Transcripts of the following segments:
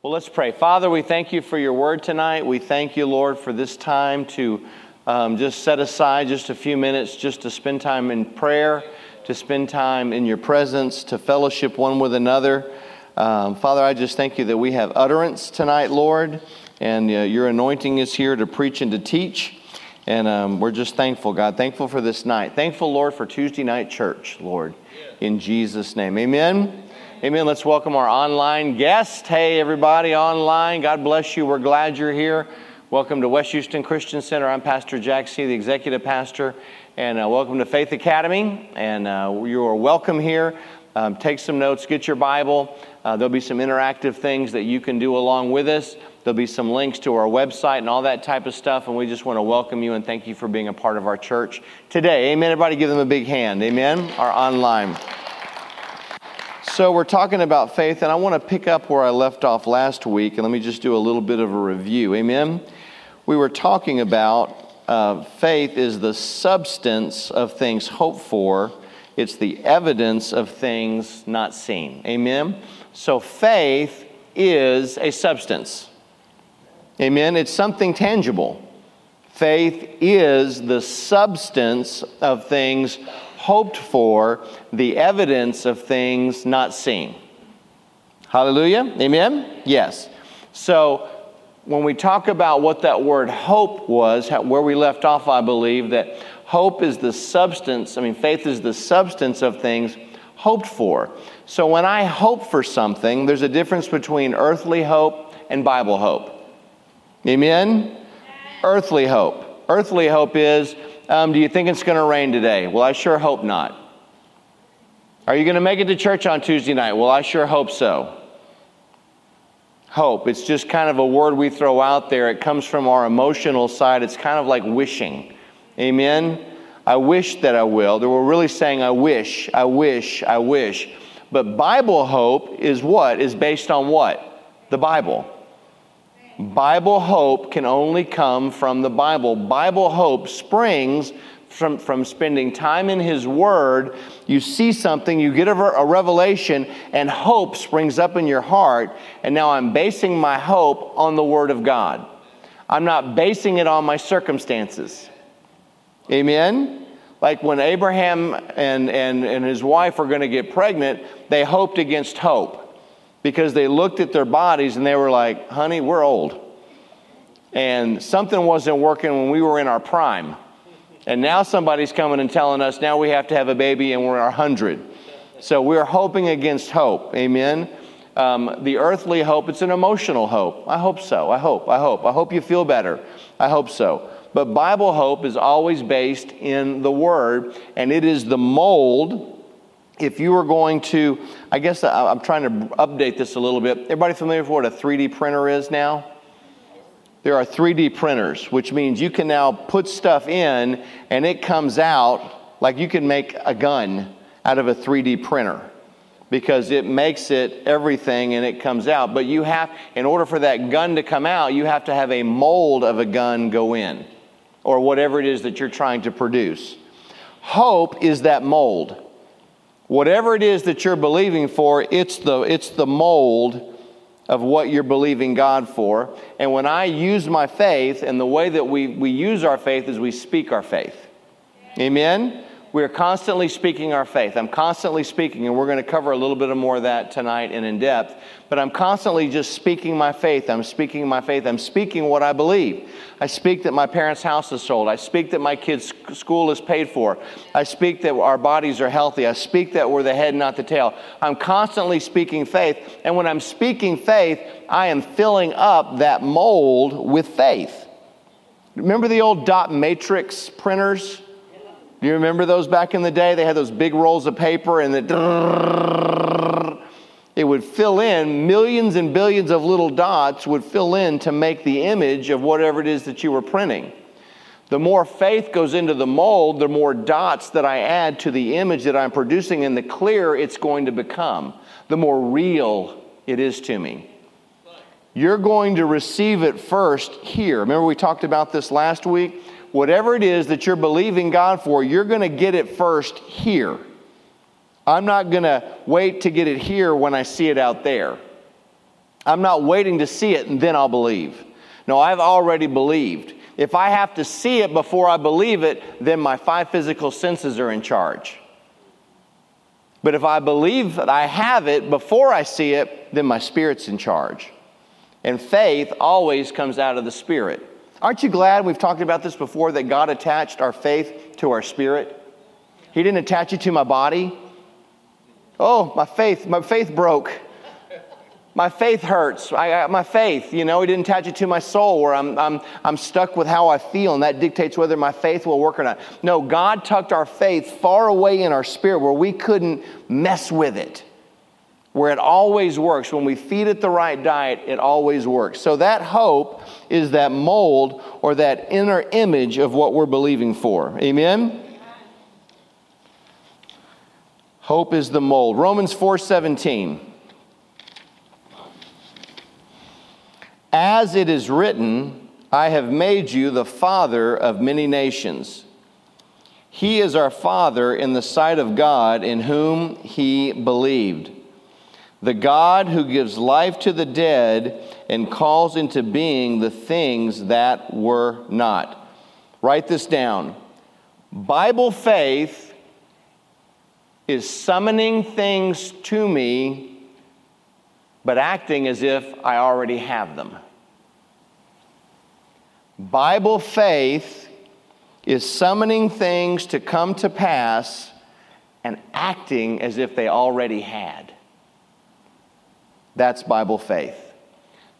Well, let's pray. Father, we thank you for your word tonight. We thank you, Lord, for this time to um, just set aside just a few minutes just to spend time in prayer, to spend time in your presence, to fellowship one with another. Um, Father, I just thank you that we have utterance tonight, Lord, and uh, your anointing is here to preach and to teach. And um, we're just thankful, God. Thankful for this night. Thankful, Lord, for Tuesday night church, Lord. In Jesus' name. Amen. Amen. Let's welcome our online guest. Hey, everybody online. God bless you. We're glad you're here. Welcome to West Houston Christian Center. I'm Pastor Jack C., the executive pastor, and uh, welcome to Faith Academy. And uh, you are welcome here. Um, take some notes, get your Bible. Uh, there'll be some interactive things that you can do along with us. There'll be some links to our website and all that type of stuff. And we just want to welcome you and thank you for being a part of our church today. Amen. Everybody give them a big hand. Amen. Our online. So, we're talking about faith, and I want to pick up where I left off last week, and let me just do a little bit of a review. Amen? We were talking about uh, faith is the substance of things hoped for, it's the evidence of things not seen. Amen? So, faith is a substance. Amen? It's something tangible. Faith is the substance of things hoped for, the evidence of things not seen. Hallelujah? Amen? Yes. So, when we talk about what that word hope was, where we left off, I believe that hope is the substance, I mean, faith is the substance of things hoped for. So, when I hope for something, there's a difference between earthly hope and Bible hope. Amen? Earthly hope. Earthly hope is um, do you think it's going to rain today? Well, I sure hope not. Are you going to make it to church on Tuesday night? Well, I sure hope so. Hope. It's just kind of a word we throw out there. It comes from our emotional side. It's kind of like wishing. Amen? I wish that I will. They were really saying, I wish, I wish, I wish. But Bible hope is what? Is based on what? The Bible. Bible hope can only come from the Bible. Bible hope springs from, from spending time in His Word. You see something, you get a, a revelation, and hope springs up in your heart. And now I'm basing my hope on the Word of God. I'm not basing it on my circumstances. Amen? Like when Abraham and, and, and his wife were going to get pregnant, they hoped against hope because they looked at their bodies and they were like, honey, we're old. And something wasn't working when we were in our prime. And now somebody's coming and telling us now we have to have a baby and we're our 100. So we're hoping against hope. Amen. Um, the earthly hope, it's an emotional hope. I hope so. I hope. I hope. I hope you feel better. I hope so. But Bible hope is always based in the Word, and it is the mold if you were going to, I guess I'm trying to update this a little bit. Everybody familiar with what a 3D printer is now? There are 3D printers, which means you can now put stuff in and it comes out like you can make a gun out of a 3D printer because it makes it everything and it comes out. But you have, in order for that gun to come out, you have to have a mold of a gun go in or whatever it is that you're trying to produce. Hope is that mold. Whatever it is that you're believing for, it's the, it's the mold of what you're believing God for. And when I use my faith, and the way that we, we use our faith is we speak our faith. Amen? We're constantly speaking our faith. I'm constantly speaking, and we're going to cover a little bit more of that tonight and in depth. But I'm constantly just speaking my faith. I'm speaking my faith. I'm speaking what I believe. I speak that my parents' house is sold. I speak that my kids' school is paid for. I speak that our bodies are healthy. I speak that we're the head, not the tail. I'm constantly speaking faith. And when I'm speaking faith, I am filling up that mold with faith. Remember the old dot matrix printers? Do you remember those back in the day? They had those big rolls of paper and the it would fill in millions and billions of little dots would fill in to make the image of whatever it is that you were printing. The more faith goes into the mold, the more dots that I add to the image that I'm producing, and the clearer it's going to become, the more real it is to me. You're going to receive it first here. Remember, we talked about this last week? Whatever it is that you're believing God for, you're going to get it first here. I'm not going to wait to get it here when I see it out there. I'm not waiting to see it and then I'll believe. No, I've already believed. If I have to see it before I believe it, then my five physical senses are in charge. But if I believe that I have it before I see it, then my spirit's in charge. And faith always comes out of the spirit. Aren't you glad we've talked about this before that God attached our faith to our spirit? He didn't attach it to my body. Oh, my faith, my faith broke my faith hurts. I, my faith, you know, he didn't attach it to my soul where I'm, I'm, I'm stuck with how I feel, and that dictates whether my faith will work or not. No, God tucked our faith far away in our spirit where we couldn't mess with it, where it always works. When we feed it the right diet, it always works. So that hope is that mold or that inner image of what we're believing for. Amen? Hope is the mold. Romans 4 17. As it is written, I have made you the father of many nations. He is our father in the sight of God in whom he believed. The God who gives life to the dead and calls into being the things that were not. Write this down. Bible faith is summoning things to me but acting as if I already have them. Bible faith is summoning things to come to pass and acting as if they already had. That's Bible faith.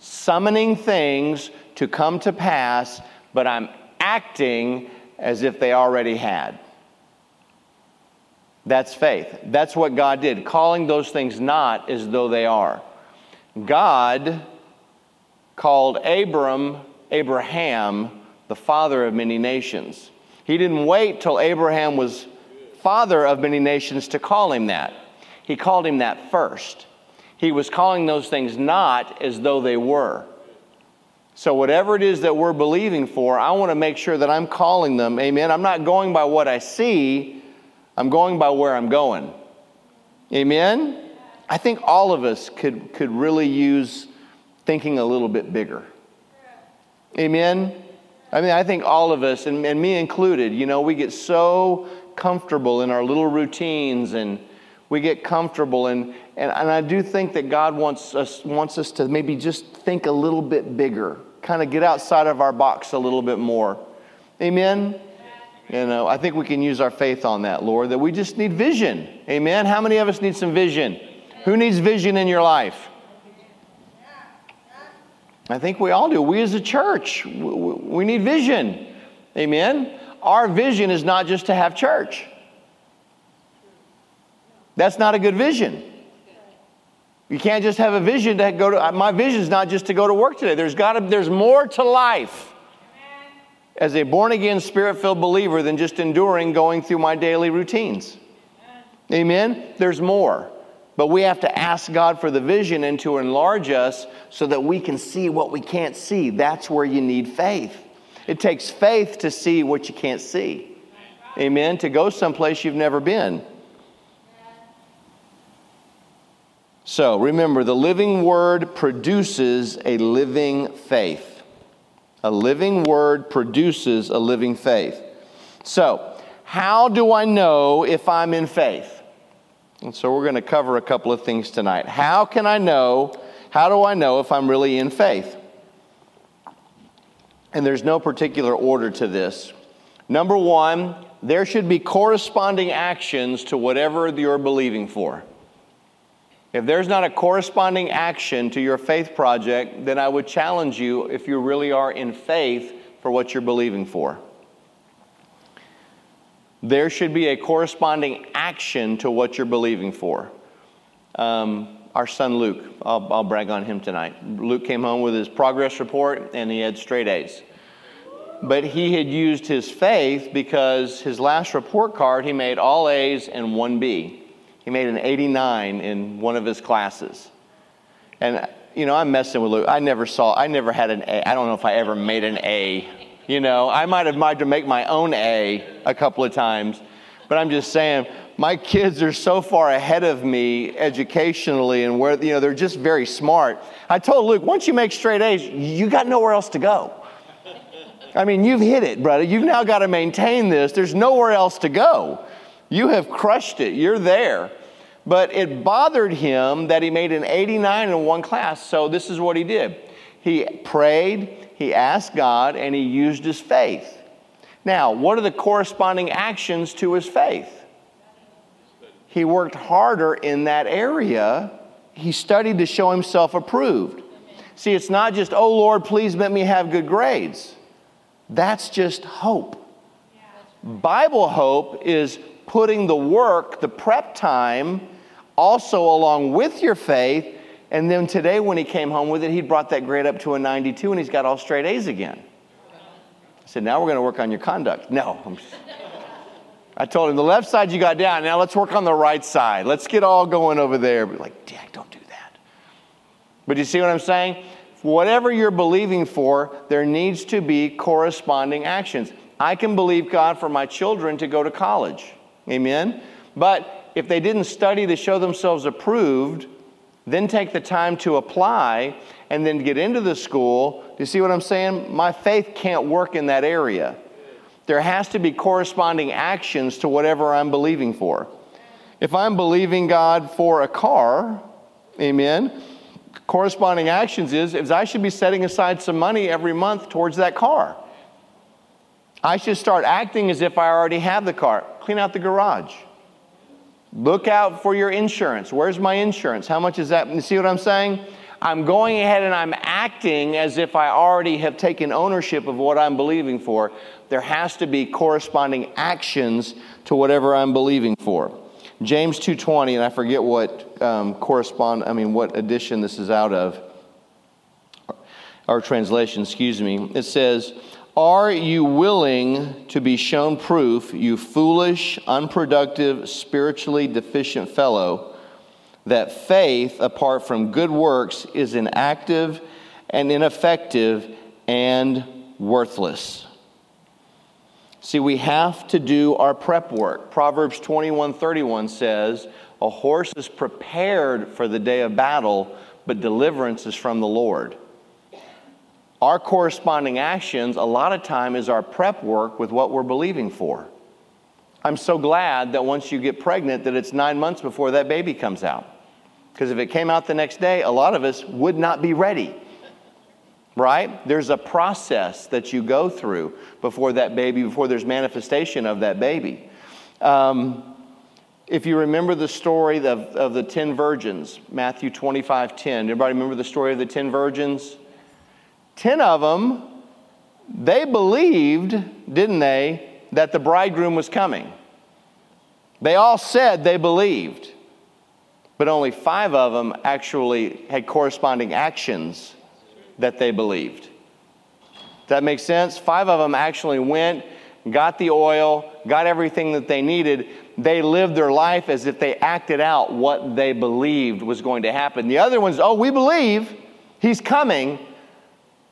Summoning things to come to pass, but I'm acting as if they already had. That's faith. That's what God did, calling those things not as though they are. God called Abram, Abraham, the father of many nations. He didn't wait till Abraham was father of many nations to call him that. He called him that first. He was calling those things not as though they were. So, whatever it is that we're believing for, I want to make sure that I'm calling them, amen. I'm not going by what I see, I'm going by where I'm going. Amen? I think all of us could, could really use thinking a little bit bigger. Amen? I mean, I think all of us, and, and me included, you know, we get so comfortable in our little routines and we get comfortable. And, and, and I do think that God wants us, wants us to maybe just think a little bit bigger, kind of get outside of our box a little bit more. Amen? You know, I think we can use our faith on that, Lord, that we just need vision. Amen? How many of us need some vision? Who needs vision in your life? I think we all do. We as a church, we need vision. Amen. Our vision is not just to have church. That's not a good vision. You can't just have a vision to go to my vision is not just to go to work today. There's got to there's more to life as a born again spirit-filled believer than just enduring going through my daily routines. Amen. There's more. But we have to ask God for the vision and to enlarge us so that we can see what we can't see. That's where you need faith. It takes faith to see what you can't see. Amen. To go someplace you've never been. So remember, the living word produces a living faith. A living word produces a living faith. So, how do I know if I'm in faith? And so we're going to cover a couple of things tonight. How can I know? How do I know if I'm really in faith? And there's no particular order to this. Number one, there should be corresponding actions to whatever you're believing for. If there's not a corresponding action to your faith project, then I would challenge you if you really are in faith for what you're believing for there should be a corresponding action to what you're believing for. Um, our son Luke, I'll, I'll, brag on him tonight. Luke came home with his progress report and he had straight A's. But he had used his faith because his last report card, he made all A's and one B. He made an 89 in one of his classes. And, you know, I'm messing with Luke. I never saw, I never had an A. I don't know if I ever made an A you know, I might have tried to make my own A a couple of times, but I'm just saying, my kids are so far ahead of me educationally and where, you know, they're just very smart. I told Luke, once you make straight A's, you got nowhere else to go. I mean, you've hit it, brother. You've now got to maintain this. There's nowhere else to go. You have crushed it. You're there. But it bothered him that he made an 89 in one class. So this is what he did he prayed, he asked God, and he used his faith. Now, what are the corresponding actions to his faith? He worked harder in that area. He studied to show himself approved. See, it's not just, oh Lord, please let me have good grades. That's just hope. Bible hope is putting the work, the prep time, also along with your faith. And then today, when he came home with it, he brought that grade up to a 92 and he's got all straight A's again. I said, Now we're going to work on your conduct. No. I told him, The left side you got down. Now let's work on the right side. Let's get all going over there. But like, Dad, don't do that. But you see what I'm saying? Whatever you're believing for, there needs to be corresponding actions. I can believe God for my children to go to college. Amen? But if they didn't study to show themselves approved, then take the time to apply and then get into the school, do you see what I'm saying? My faith can't work in that area. There has to be corresponding actions to whatever I'm believing for. If I'm believing God for a car, amen, corresponding actions is, is I should be setting aside some money every month towards that car. I should start acting as if I already have the car. Clean out the garage. Look out for your insurance. Where's my insurance? How much is that? You see what I'm saying? I'm going ahead and I'm acting as if I already have taken ownership of what I'm believing for. There has to be corresponding actions to whatever I'm believing for. James 2:20, and I forget what um, correspond. I mean, what edition this is out of, or translation. Excuse me. It says, "Are you willing to be shown proof, you foolish, unproductive, spiritually deficient fellow?" that faith apart from good works is inactive and ineffective and worthless. See, we have to do our prep work. Proverbs 21 31 says, A horse is prepared for the day of battle, but deliverance is from the Lord. Our corresponding actions, a lot of time, is our prep work with what we're believing for. I'm so glad that once you get pregnant, that it's nine months before that baby comes out. Because if it came out the next day, a lot of us would not be ready. Right? There's a process that you go through before that baby, before there's manifestation of that baby. Um, if you remember the story of, of the 10 virgins, Matthew 25 10, everybody remember the story of the 10 virgins? 10 of them, they believed, didn't they, that the bridegroom was coming. They all said they believed but only five of them actually had corresponding actions that they believed. Does that make sense? Five of them actually went, got the oil, got everything that they needed. They lived their life as if they acted out what they believed was going to happen. The other ones, oh, we believe he's coming,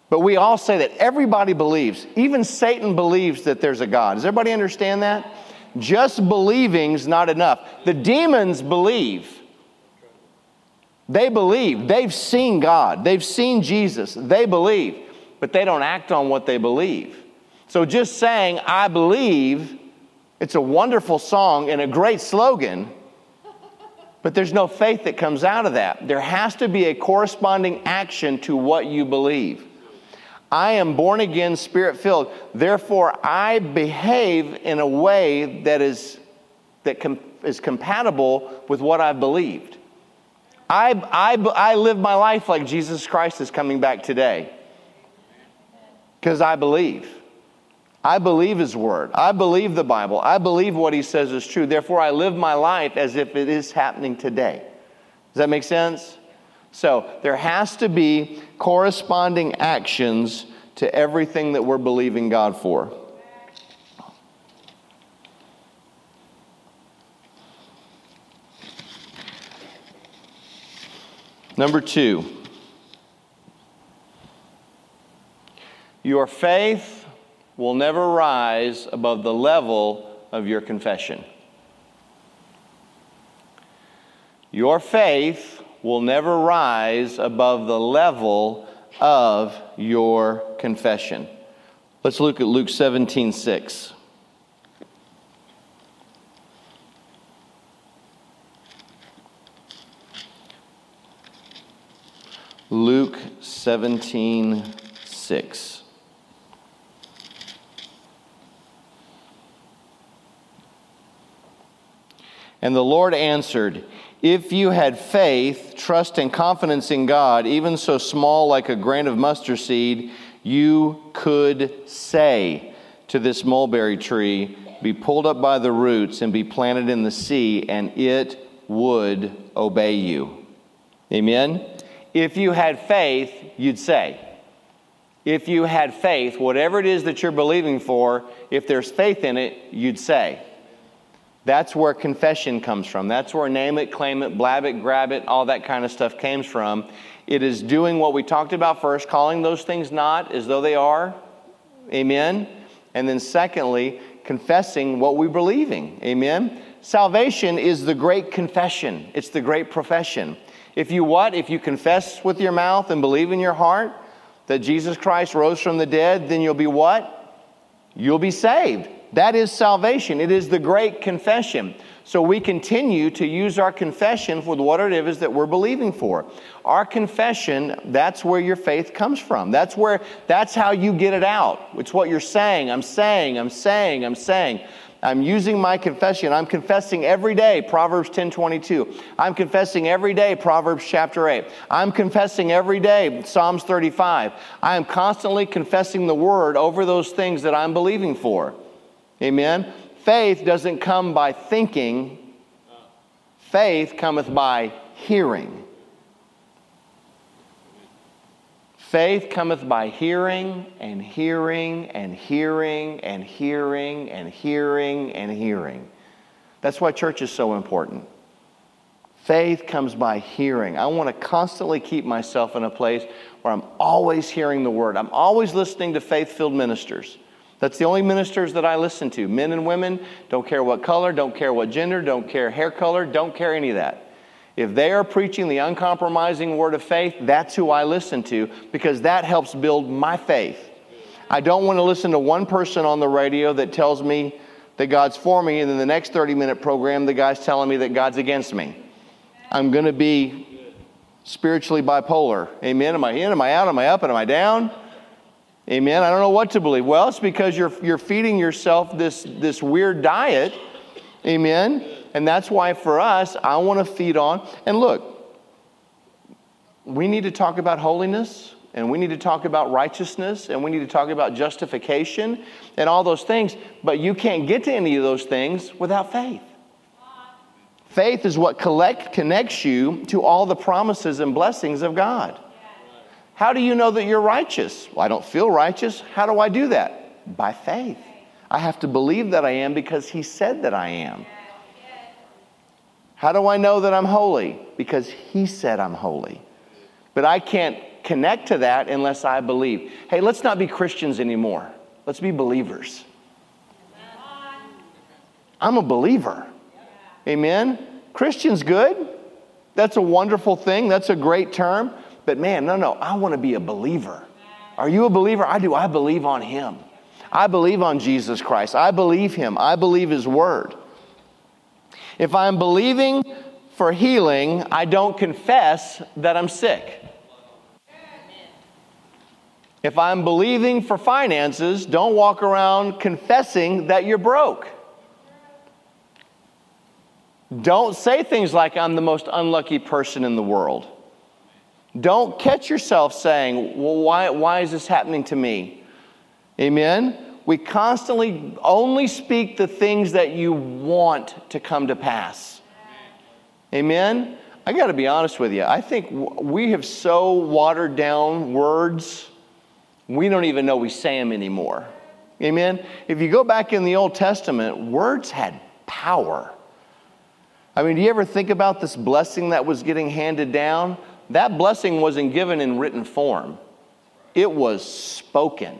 but we all say that everybody believes. Even Satan believes that there's a God. Does everybody understand that? Just believing's not enough. The demons believe. They believe. They've seen God. They've seen Jesus. They believe, but they don't act on what they believe. So just saying, I believe, it's a wonderful song and a great slogan, but there's no faith that comes out of that. There has to be a corresponding action to what you believe. I am born again, spirit filled. Therefore, I behave in a way that is, that com- is compatible with what I've believed. I, I, I live my life like Jesus Christ is coming back today because I believe. I believe His Word. I believe the Bible. I believe what He says is true. Therefore, I live my life as if it is happening today. Does that make sense? So, there has to be corresponding actions to everything that we're believing God for. Number two, your faith will never rise above the level of your confession. Your faith will never rise above the level of your confession. Let's look at Luke 17 6. Luke 17 6. And the Lord answered, If you had faith, trust, and confidence in God, even so small like a grain of mustard seed, you could say to this mulberry tree, Be pulled up by the roots and be planted in the sea, and it would obey you. Amen? If you had faith, you'd say. If you had faith, whatever it is that you're believing for, if there's faith in it, you'd say. That's where confession comes from. That's where name it, claim it, blab it, grab it, all that kind of stuff comes from. It is doing what we talked about first, calling those things not as though they are. Amen. And then, secondly, confessing what we're believing. Amen. Salvation is the great confession, it's the great profession. If you what? If you confess with your mouth and believe in your heart that Jesus Christ rose from the dead, then you'll be what? You'll be saved. That is salvation. It is the great confession. So we continue to use our confession for what it is that we're believing for. Our confession, that's where your faith comes from. That's where that's how you get it out. It's what you're saying. I'm saying, I'm saying, I'm saying. I'm using my confession. I'm confessing every day, Proverbs 10 22. I'm confessing every day, Proverbs chapter 8. I'm confessing every day, Psalms 35. I am constantly confessing the word over those things that I'm believing for. Amen. Faith doesn't come by thinking, faith cometh by hearing. Faith cometh by hearing and hearing and hearing and hearing and hearing and hearing. That's why church is so important. Faith comes by hearing. I want to constantly keep myself in a place where I'm always hearing the word. I'm always listening to faith filled ministers. That's the only ministers that I listen to. Men and women, don't care what color, don't care what gender, don't care hair color, don't care any of that. If they are preaching the uncompromising word of faith, that's who I listen to because that helps build my faith. I don't want to listen to one person on the radio that tells me that God's for me, and then the next 30 minute program, the guy's telling me that God's against me. I'm going to be spiritually bipolar. Amen. Am I in? Am I out? Am I up? And am I down? Amen. I don't know what to believe. Well, it's because you're, you're feeding yourself this, this weird diet. Amen. And that's why for us, I want to feed on. And look, we need to talk about holiness and we need to talk about righteousness and we need to talk about justification and all those things. But you can't get to any of those things without faith. Faith is what collect, connects you to all the promises and blessings of God. How do you know that you're righteous? Well, I don't feel righteous. How do I do that? By faith. I have to believe that I am because He said that I am. How do I know that I'm holy? Because He said I'm holy. But I can't connect to that unless I believe. Hey, let's not be Christians anymore. Let's be believers. I'm a believer. Amen. Christian's good. That's a wonderful thing. That's a great term. But man, no, no, I want to be a believer. Are you a believer? I do. I believe on Him. I believe on Jesus Christ. I believe Him. I believe His Word. If I'm believing for healing, I don't confess that I'm sick. If I'm believing for finances, don't walk around confessing that you're broke. Don't say things like, I'm the most unlucky person in the world. Don't catch yourself saying, Well, why, why is this happening to me? Amen? We constantly only speak the things that you want to come to pass. Amen? I got to be honest with you. I think we have so watered down words, we don't even know we say them anymore. Amen? If you go back in the Old Testament, words had power. I mean, do you ever think about this blessing that was getting handed down? That blessing wasn't given in written form, it was spoken.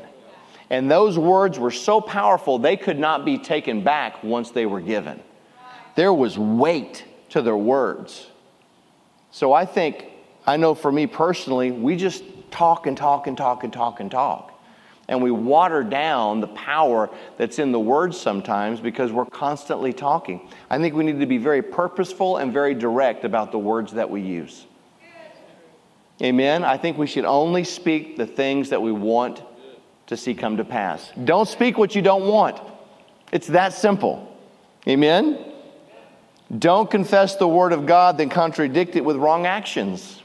And those words were so powerful, they could not be taken back once they were given. There was weight to their words. So I think, I know for me personally, we just talk and talk and talk and talk and talk. And we water down the power that's in the words sometimes because we're constantly talking. I think we need to be very purposeful and very direct about the words that we use. Amen. I think we should only speak the things that we want to see come to pass. Don't speak what you don't want. It's that simple. Amen. Don't confess the word of God, then contradict it with wrong actions.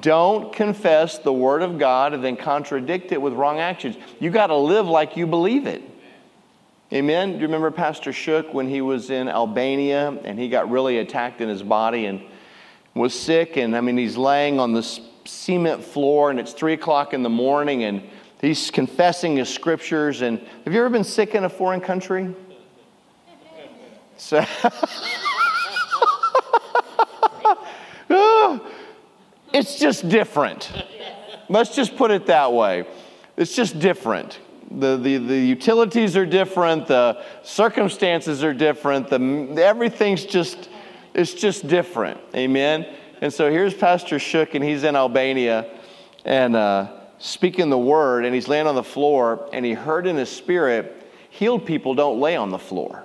Don't confess the word of God and then contradict it with wrong actions. You got to live like you believe it. Amen. Do you remember Pastor Shook when he was in Albania and he got really attacked in his body and was sick? And I mean, he's laying on the cement floor and it's three o'clock in the morning and he's confessing his scriptures. And have you ever been sick in a foreign country? So. Ah, it's just different. Let's just put it that way. It's just different. The, the, the utilities are different, the circumstances are different, the, everything's just, it's just different. Amen? And so here's Pastor Shook, and he's in Albania and uh, speaking the word, and he's laying on the floor, and he heard in his spirit, healed people don't lay on the floor.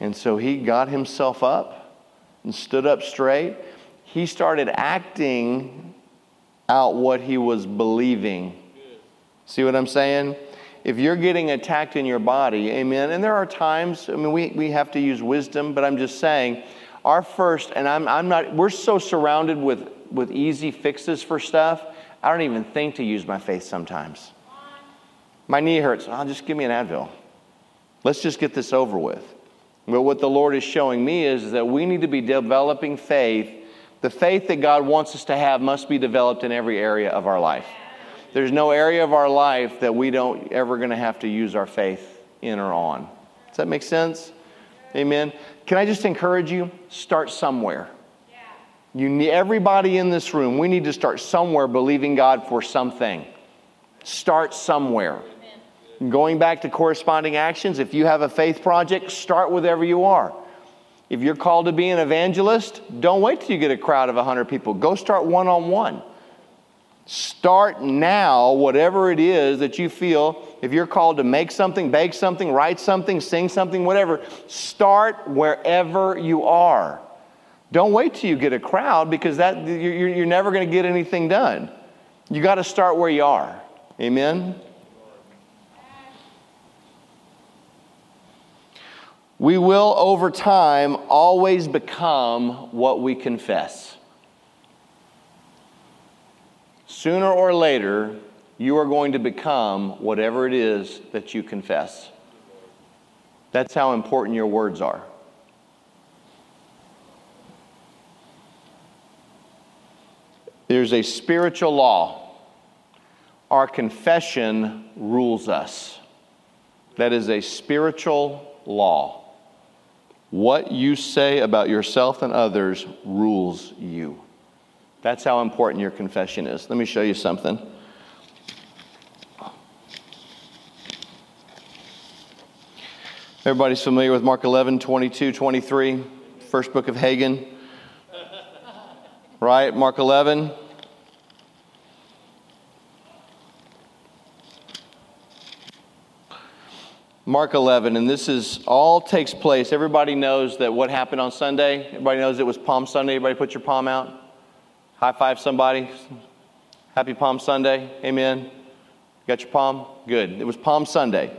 And so he got himself up and stood up straight, he started acting out what he was believing. See what I'm saying? If you're getting attacked in your body, amen, and there are times, I mean, we, we have to use wisdom, but I'm just saying, our first, and I'm, I'm not, we're so surrounded with, with easy fixes for stuff, I don't even think to use my faith sometimes. My knee hurts. I'll oh, just give me an Advil. Let's just get this over with. But what the Lord is showing me is, is that we need to be developing faith. The faith that God wants us to have must be developed in every area of our life. There's no area of our life that we don't ever going to have to use our faith in or on. Does that make sense? Amen. Can I just encourage you? Start somewhere. You need, everybody in this room, we need to start somewhere believing God for something. Start somewhere. Going back to corresponding actions, if you have a faith project, start wherever you are. If you're called to be an evangelist, don't wait till you get a crowd of 100 people. Go start one on one. Start now, whatever it is that you feel. If you're called to make something, bake something, write something, sing something, whatever, start wherever you are. Don't wait till you get a crowd because that, you're, you're never going to get anything done. You got to start where you are. Amen? We will, over time, always become what we confess. Sooner or later, you are going to become whatever it is that you confess. That's how important your words are. There's a spiritual law. Our confession rules us. That is a spiritual law. What you say about yourself and others rules you. That's how important your confession is. Let me show you something. Everybody's familiar with Mark 11, 22, 23, first book of Hagin. Right? Mark 11. Mark 11, and this is all takes place. Everybody knows that what happened on Sunday. Everybody knows it was Palm Sunday. Everybody put your palm out. High five somebody. Happy Palm Sunday. Amen. Got your palm? Good. It was Palm Sunday.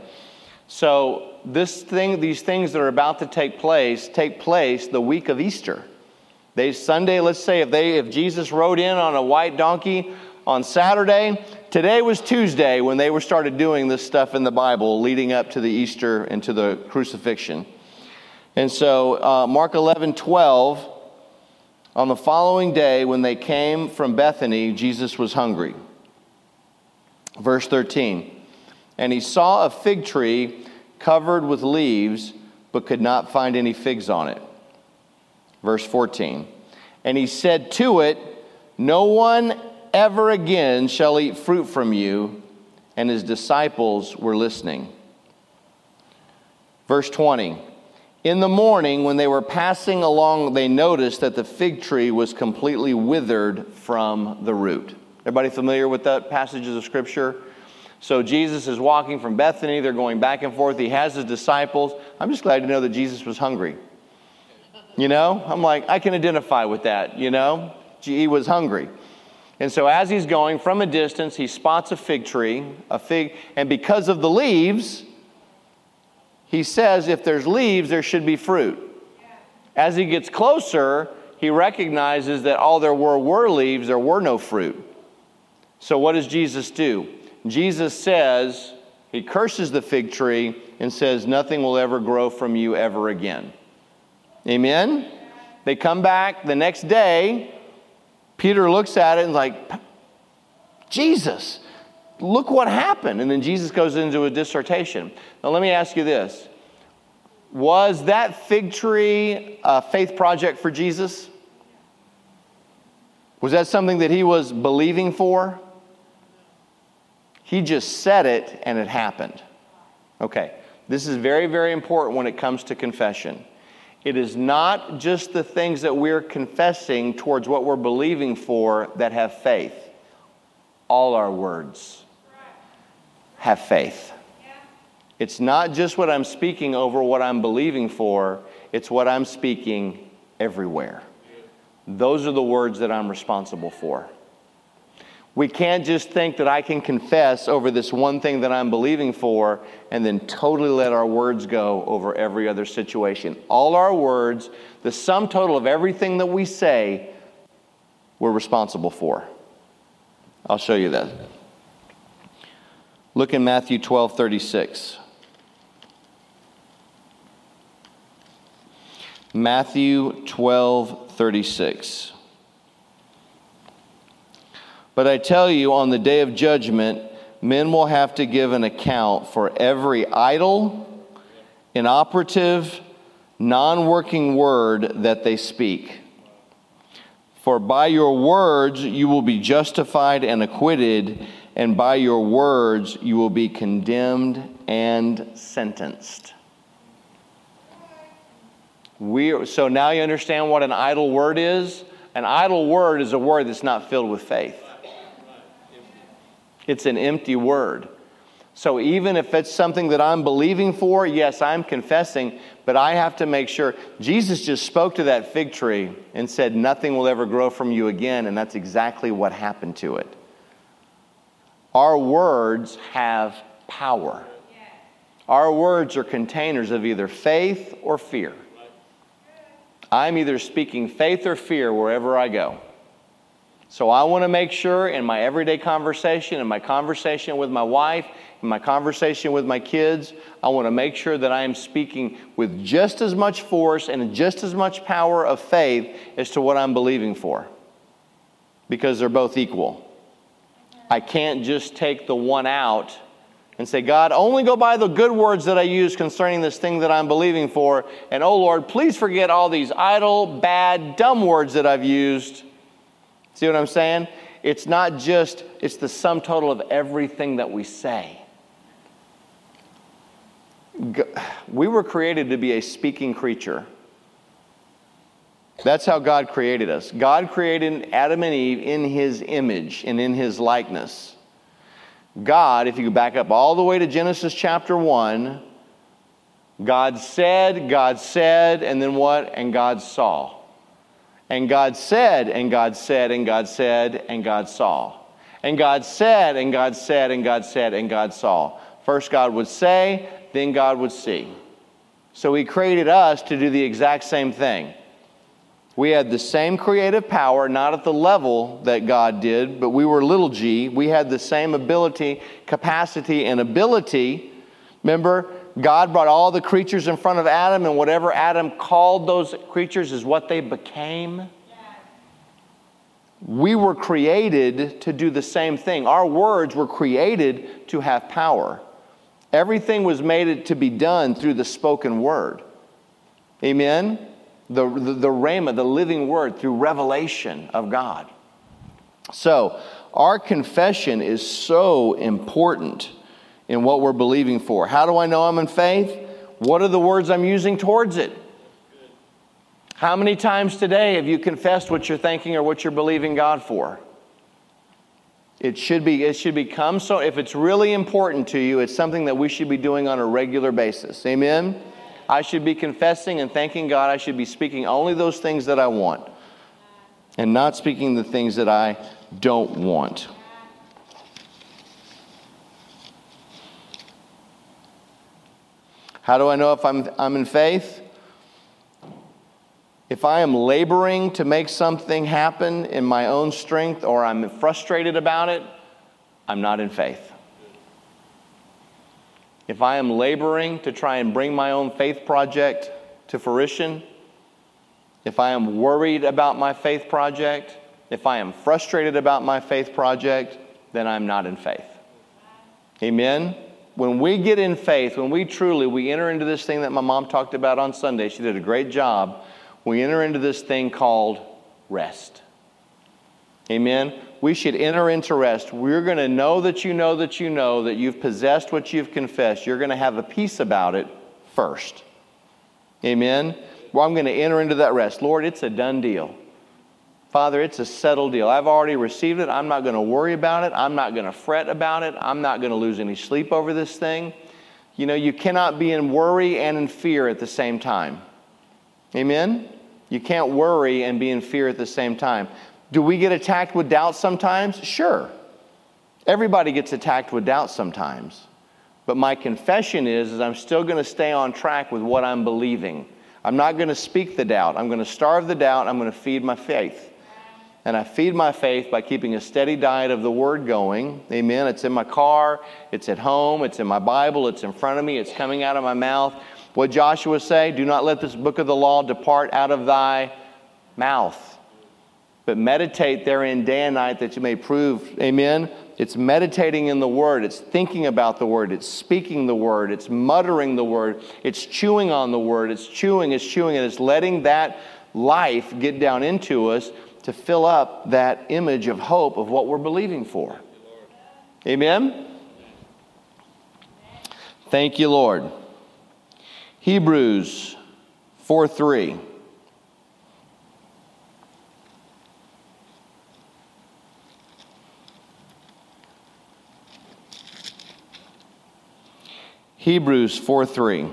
So this thing, these things that are about to take place, take place the week of Easter. They Sunday, let's say if they if Jesus rode in on a white donkey on Saturday, Today was Tuesday when they were started doing this stuff in the Bible leading up to the Easter and to the crucifixion. And so, uh, Mark 11 12, on the following day when they came from Bethany, Jesus was hungry. Verse 13, and he saw a fig tree covered with leaves, but could not find any figs on it. Verse 14, and he said to it, No one ever again shall eat fruit from you. And his disciples were listening. Verse 20 In the morning, when they were passing along, they noticed that the fig tree was completely withered from the root. Everybody familiar with that passages of scripture? So Jesus is walking from Bethany. They're going back and forth. He has his disciples. I'm just glad to know that Jesus was hungry. You know, I'm like, I can identify with that, you know? He was hungry. And so as he's going from a distance, he spots a fig tree, a fig, and because of the leaves, he says if there's leaves, there should be fruit. As he gets closer, he recognizes that all there were were leaves, there were no fruit. So what does Jesus do? Jesus says, he curses the fig tree and says, Nothing will ever grow from you ever again. Amen? They come back the next day. Peter looks at it and, like, Jesus, look what happened. And then Jesus goes into a dissertation. Now, let me ask you this Was that fig tree a faith project for Jesus? Was that something that he was believing for? He just said it and it happened. Okay, this is very, very important when it comes to confession. It is not just the things that we're confessing towards what we're believing for that have faith. All our words have faith. It's not just what I'm speaking over what I'm believing for, it's what I'm speaking everywhere. Those are the words that I'm responsible for. We can't just think that I can confess over this one thing that I'm believing for and then totally let our words go over every other situation. All our words, the sum total of everything that we say, we're responsible for. I'll show you that. Look in Matthew 12 36. Matthew 12 36. But I tell you, on the day of judgment, men will have to give an account for every idle, inoperative, non working word that they speak. For by your words you will be justified and acquitted, and by your words you will be condemned and sentenced. We, so now you understand what an idle word is? An idle word is a word that's not filled with faith. It's an empty word. So even if it's something that I'm believing for, yes, I'm confessing, but I have to make sure. Jesus just spoke to that fig tree and said, Nothing will ever grow from you again, and that's exactly what happened to it. Our words have power. Our words are containers of either faith or fear. I'm either speaking faith or fear wherever I go. So I want to make sure in my everyday conversation, in my conversation with my wife, in my conversation with my kids, I want to make sure that I am speaking with just as much force and just as much power of faith as to what I'm believing for. Because they're both equal. I can't just take the one out and say, God, only go by the good words that I use concerning this thing that I'm believing for. And oh Lord, please forget all these idle, bad, dumb words that I've used See what I'm saying? It's not just, it's the sum total of everything that we say. We were created to be a speaking creature. That's how God created us. God created Adam and Eve in his image and in his likeness. God, if you go back up all the way to Genesis chapter 1, God said, God said, and then what? And God saw. And God said, and God said, and God said, and God saw. And God said, and God said, and God said, and God saw. First, God would say, then God would see. So He created us to do the exact same thing. We had the same creative power, not at the level that God did, but we were little g. We had the same ability, capacity, and ability. Remember, God brought all the creatures in front of Adam, and whatever Adam called those creatures is what they became. We were created to do the same thing. Our words were created to have power. Everything was made to be done through the spoken word. Amen? The, the, the Rhema, the living word, through revelation of God. So, our confession is so important in what we're believing for. How do I know I'm in faith? What are the words I'm using towards it? How many times today have you confessed what you're thinking or what you're believing God for? It should be it should become so if it's really important to you, it's something that we should be doing on a regular basis. Amen. I should be confessing and thanking God. I should be speaking only those things that I want and not speaking the things that I don't want. How do I know if I'm, I'm in faith? If I am laboring to make something happen in my own strength or I'm frustrated about it, I'm not in faith. If I am laboring to try and bring my own faith project to fruition, if I am worried about my faith project, if I am frustrated about my faith project, then I'm not in faith. Amen. When we get in faith, when we truly we enter into this thing that my mom talked about on Sunday, she did a great job we enter into this thing called rest. Amen. We should enter into rest. We're going to know that you know that you know that you've possessed what you've confessed. You're going to have a peace about it first. Amen. Well, I'm going to enter into that rest. Lord, it's a done deal. Father, it's a settled deal. I've already received it. I'm not going to worry about it. I'm not going to fret about it. I'm not going to lose any sleep over this thing. You know, you cannot be in worry and in fear at the same time. Amen? You can't worry and be in fear at the same time. Do we get attacked with doubt sometimes? Sure. Everybody gets attacked with doubt sometimes. But my confession is, is I'm still going to stay on track with what I'm believing. I'm not going to speak the doubt. I'm going to starve the doubt. I'm going to feed my faith. And I feed my faith by keeping a steady diet of the Word going. Amen. It's in my car, it's at home, it's in my Bible, it's in front of me, it's coming out of my mouth. What Joshua say? Do not let this book of the law depart out of thy mouth, but meditate therein day and night that you may prove. Amen. It's meditating in the word, it's thinking about the word, it's speaking the word, it's muttering the word, it's chewing on the word, it's chewing, it's chewing, and it's letting that life get down into us to fill up that image of hope of what we're believing for. Amen. Thank you, Lord. Hebrews 4 3. Hebrews 4 3.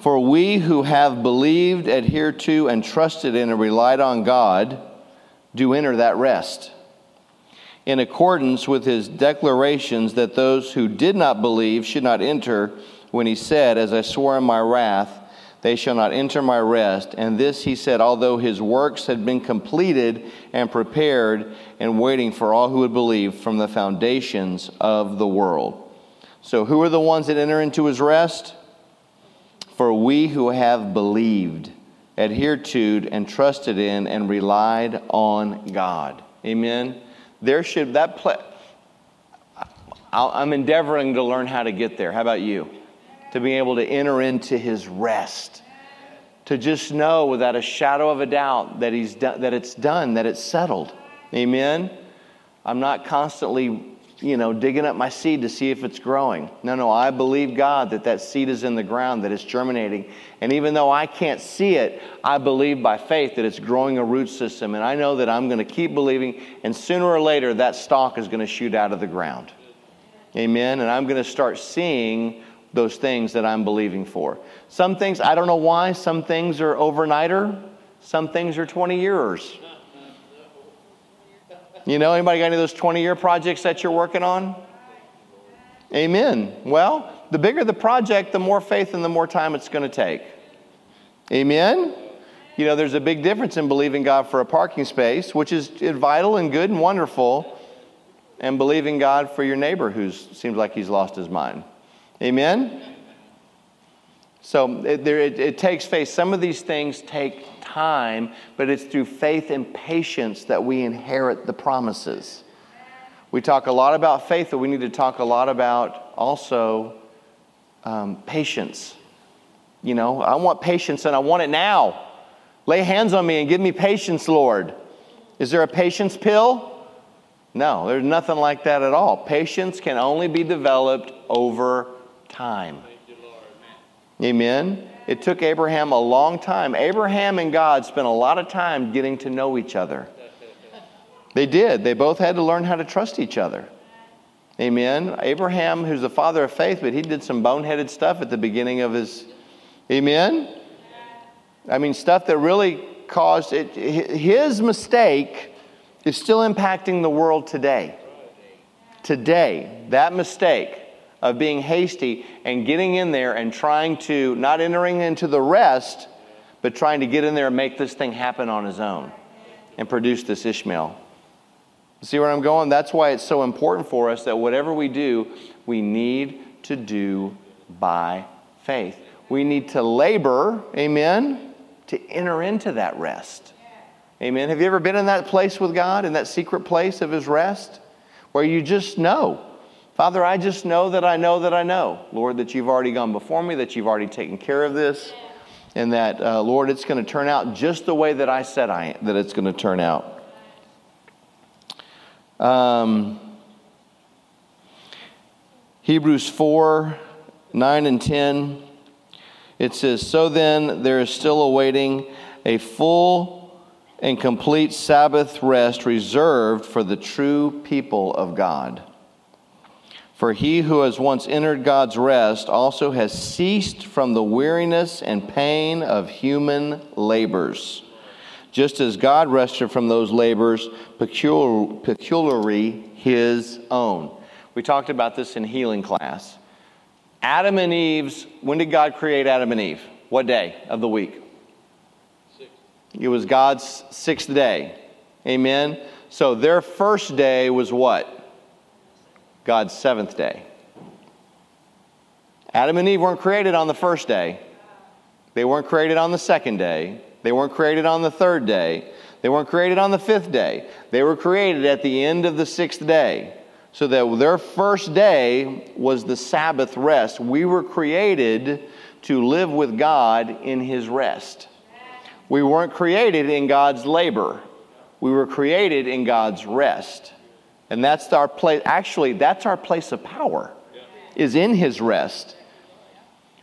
For we who have believed, adhered to, and trusted in and relied on God do enter that rest, in accordance with his declarations that those who did not believe should not enter when he said, As I swore in my wrath, they shall not enter my rest. And this he said, although his works had been completed and prepared and waiting for all who would believe from the foundations of the world. So, who are the ones that enter into his rest? For we who have believed, adhered to, and trusted in, and relied on God. Amen. There should that play. I'm endeavoring to learn how to get there. How about you? to be able to enter into his rest. To just know without a shadow of a doubt that, he's done, that it's done, that it's settled. Amen? I'm not constantly, you know, digging up my seed to see if it's growing. No, no, I believe God that that seed is in the ground, that it's germinating. And even though I can't see it, I believe by faith that it's growing a root system. And I know that I'm going to keep believing, and sooner or later, that stalk is going to shoot out of the ground. Amen? And I'm going to start seeing those things that I'm believing for. Some things, I don't know why, some things are overnighter, some things are 20 years. You know, anybody got any of those 20 year projects that you're working on? Amen. Well, the bigger the project, the more faith and the more time it's going to take. Amen. You know, there's a big difference in believing God for a parking space, which is vital and good and wonderful, and believing God for your neighbor who seems like he's lost his mind. Amen? So it, there, it, it, takes faith. Some of these things take time, but it's through faith and patience that we inherit the promises. We talk a lot about faith, but we need to talk a lot about also um, patience. You know, I want patience and I want it now. Lay hands on me and give me patience, Lord. Is there a patience pill? No, there's nothing like that at all. Patience can only be developed over time. Amen. It took Abraham a long time. Abraham and God spent a lot of time getting to know each other. They did. They both had to learn how to trust each other. Amen. Abraham, who's the father of faith, but he did some boneheaded stuff at the beginning of his. Amen. I mean, stuff that really caused it. His mistake is still impacting the world today. Today, that mistake of being hasty and getting in there and trying to, not entering into the rest, but trying to get in there and make this thing happen on his own and produce this Ishmael. See where I'm going? That's why it's so important for us that whatever we do, we need to do by faith. We need to labor, amen, to enter into that rest. Amen. Have you ever been in that place with God, in that secret place of His rest, where you just know? Father, I just know that I know that I know, Lord, that you've already gone before me, that you've already taken care of this, and that, uh, Lord, it's going to turn out just the way that I said I, that it's going to turn out. Um, Hebrews 4 9 and 10. It says, So then there is still awaiting a full and complete Sabbath rest reserved for the true people of God. For he who has once entered God's rest also has ceased from the weariness and pain of human labors just as God rested from those labors peculiarly his own. We talked about this in healing class. Adam and Eve's, when did God create Adam and Eve? What day of the week? Sixth. It was God's sixth day. Amen. So their first day was what? God's seventh day. Adam and Eve weren't created on the first day. They weren't created on the second day. They weren't created on the third day. They weren't created on the fifth day. They were created at the end of the sixth day. So that their first day was the Sabbath rest. We were created to live with God in His rest. We weren't created in God's labor. We were created in God's rest. And that's our place, actually, that's our place of power, is in His rest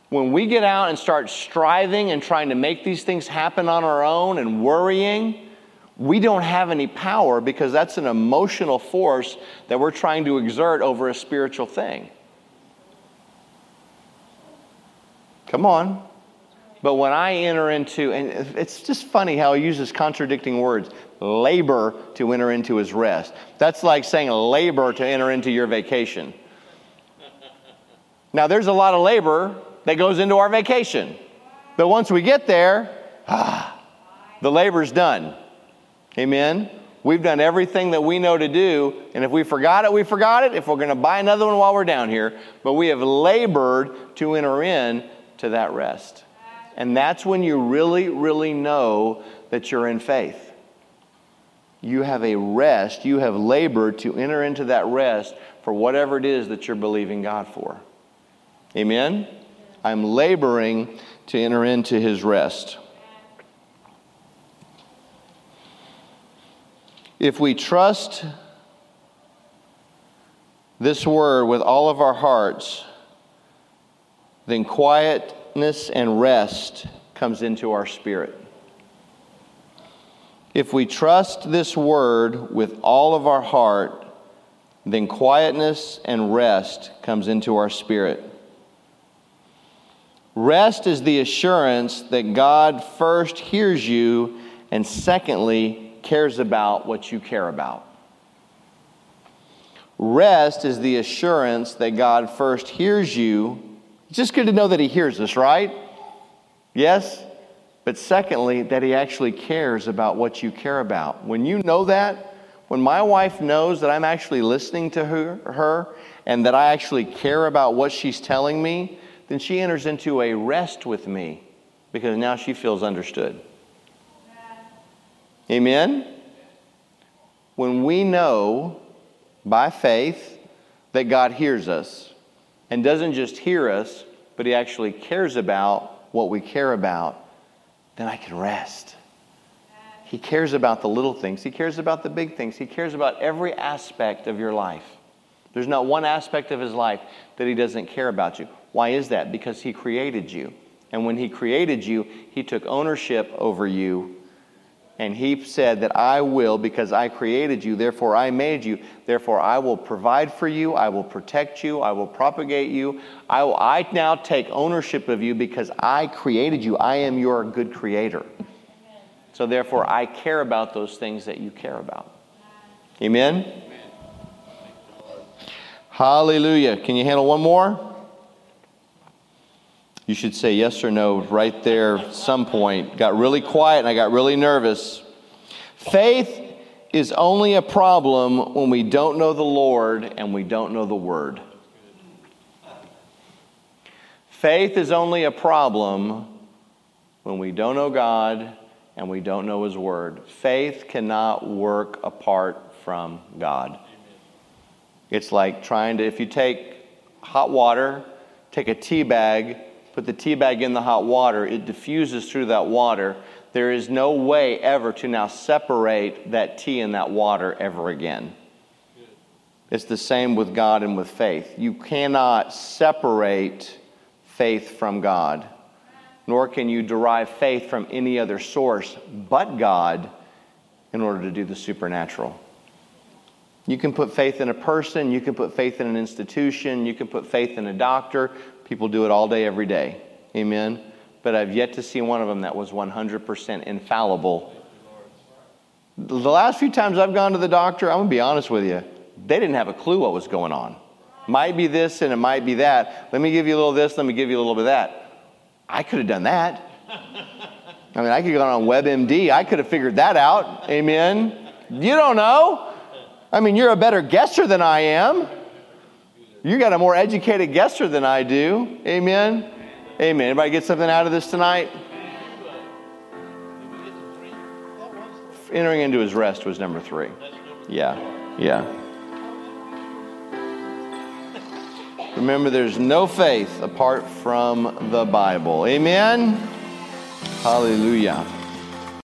when we get out and start striving and trying to make these things happen on our own and worrying, we don't have any power because that's an emotional force that we're trying to exert over a spiritual thing. Come on. But when I enter into, and it's just funny how he uses contradicting words labor to enter into his rest. That's like saying labor to enter into your vacation. Now, there's a lot of labor that goes into our vacation. But once we get there, ah, the labor's done. Amen. We've done everything that we know to do, and if we forgot it, we forgot it. If we're going to buy another one while we're down here, but we have labored to enter in to that rest. And that's when you really, really know that you're in faith. You have a rest, you have labored to enter into that rest for whatever it is that you're believing God for. Amen? I'm laboring to enter into his rest. If we trust this word with all of our hearts, then quietness and rest comes into our spirit. If we trust this word with all of our heart, then quietness and rest comes into our spirit. Rest is the assurance that God first hears you and secondly cares about what you care about. Rest is the assurance that God first hears you. It's just good to know that He hears us, right? Yes? But secondly, that He actually cares about what you care about. When you know that, when my wife knows that I'm actually listening to her, her and that I actually care about what she's telling me, then she enters into a rest with me because now she feels understood. Amen? When we know by faith that God hears us and doesn't just hear us, but He actually cares about what we care about, then I can rest. He cares about the little things, He cares about the big things, He cares about every aspect of your life. There's not one aspect of His life that He doesn't care about you. Why is that? Because He created you. And when He created you, He took ownership over you. And He said that I will, because I created you, therefore I made you, therefore I will provide for you, I will protect you, I will propagate you. I, will, I now take ownership of you because I created you. I am your good creator. So therefore I care about those things that you care about. Amen? Amen. Hallelujah. Can you handle one more? You should say yes or no right there some point. Got really quiet and I got really nervous. Faith is only a problem when we don't know the Lord and we don't know the Word. Faith is only a problem when we don't know God and we don't know His Word. Faith cannot work apart from God. It's like trying to, if you take hot water, take a tea bag, put the tea bag in the hot water, it diffuses through that water. There is no way ever to now separate that tea and that water ever again. It's the same with God and with faith. You cannot separate faith from God, nor can you derive faith from any other source but God in order to do the supernatural. You can put faith in a person, you can put faith in an institution, you can put faith in a doctor. People do it all day, every day. Amen. But I've yet to see one of them that was 100% infallible. The last few times I've gone to the doctor, I'm going to be honest with you, they didn't have a clue what was going on. Might be this and it might be that. Let me give you a little this, let me give you a little bit of that. I could have done that. I mean, I could have gone on WebMD. I could have figured that out. Amen. You don't know. I mean, you're a better guesser than I am. You got a more educated guesser than I do. Amen. Amen. Anybody get something out of this tonight? Entering into his rest was number three. Yeah. Yeah. Remember, there's no faith apart from the Bible. Amen. Hallelujah.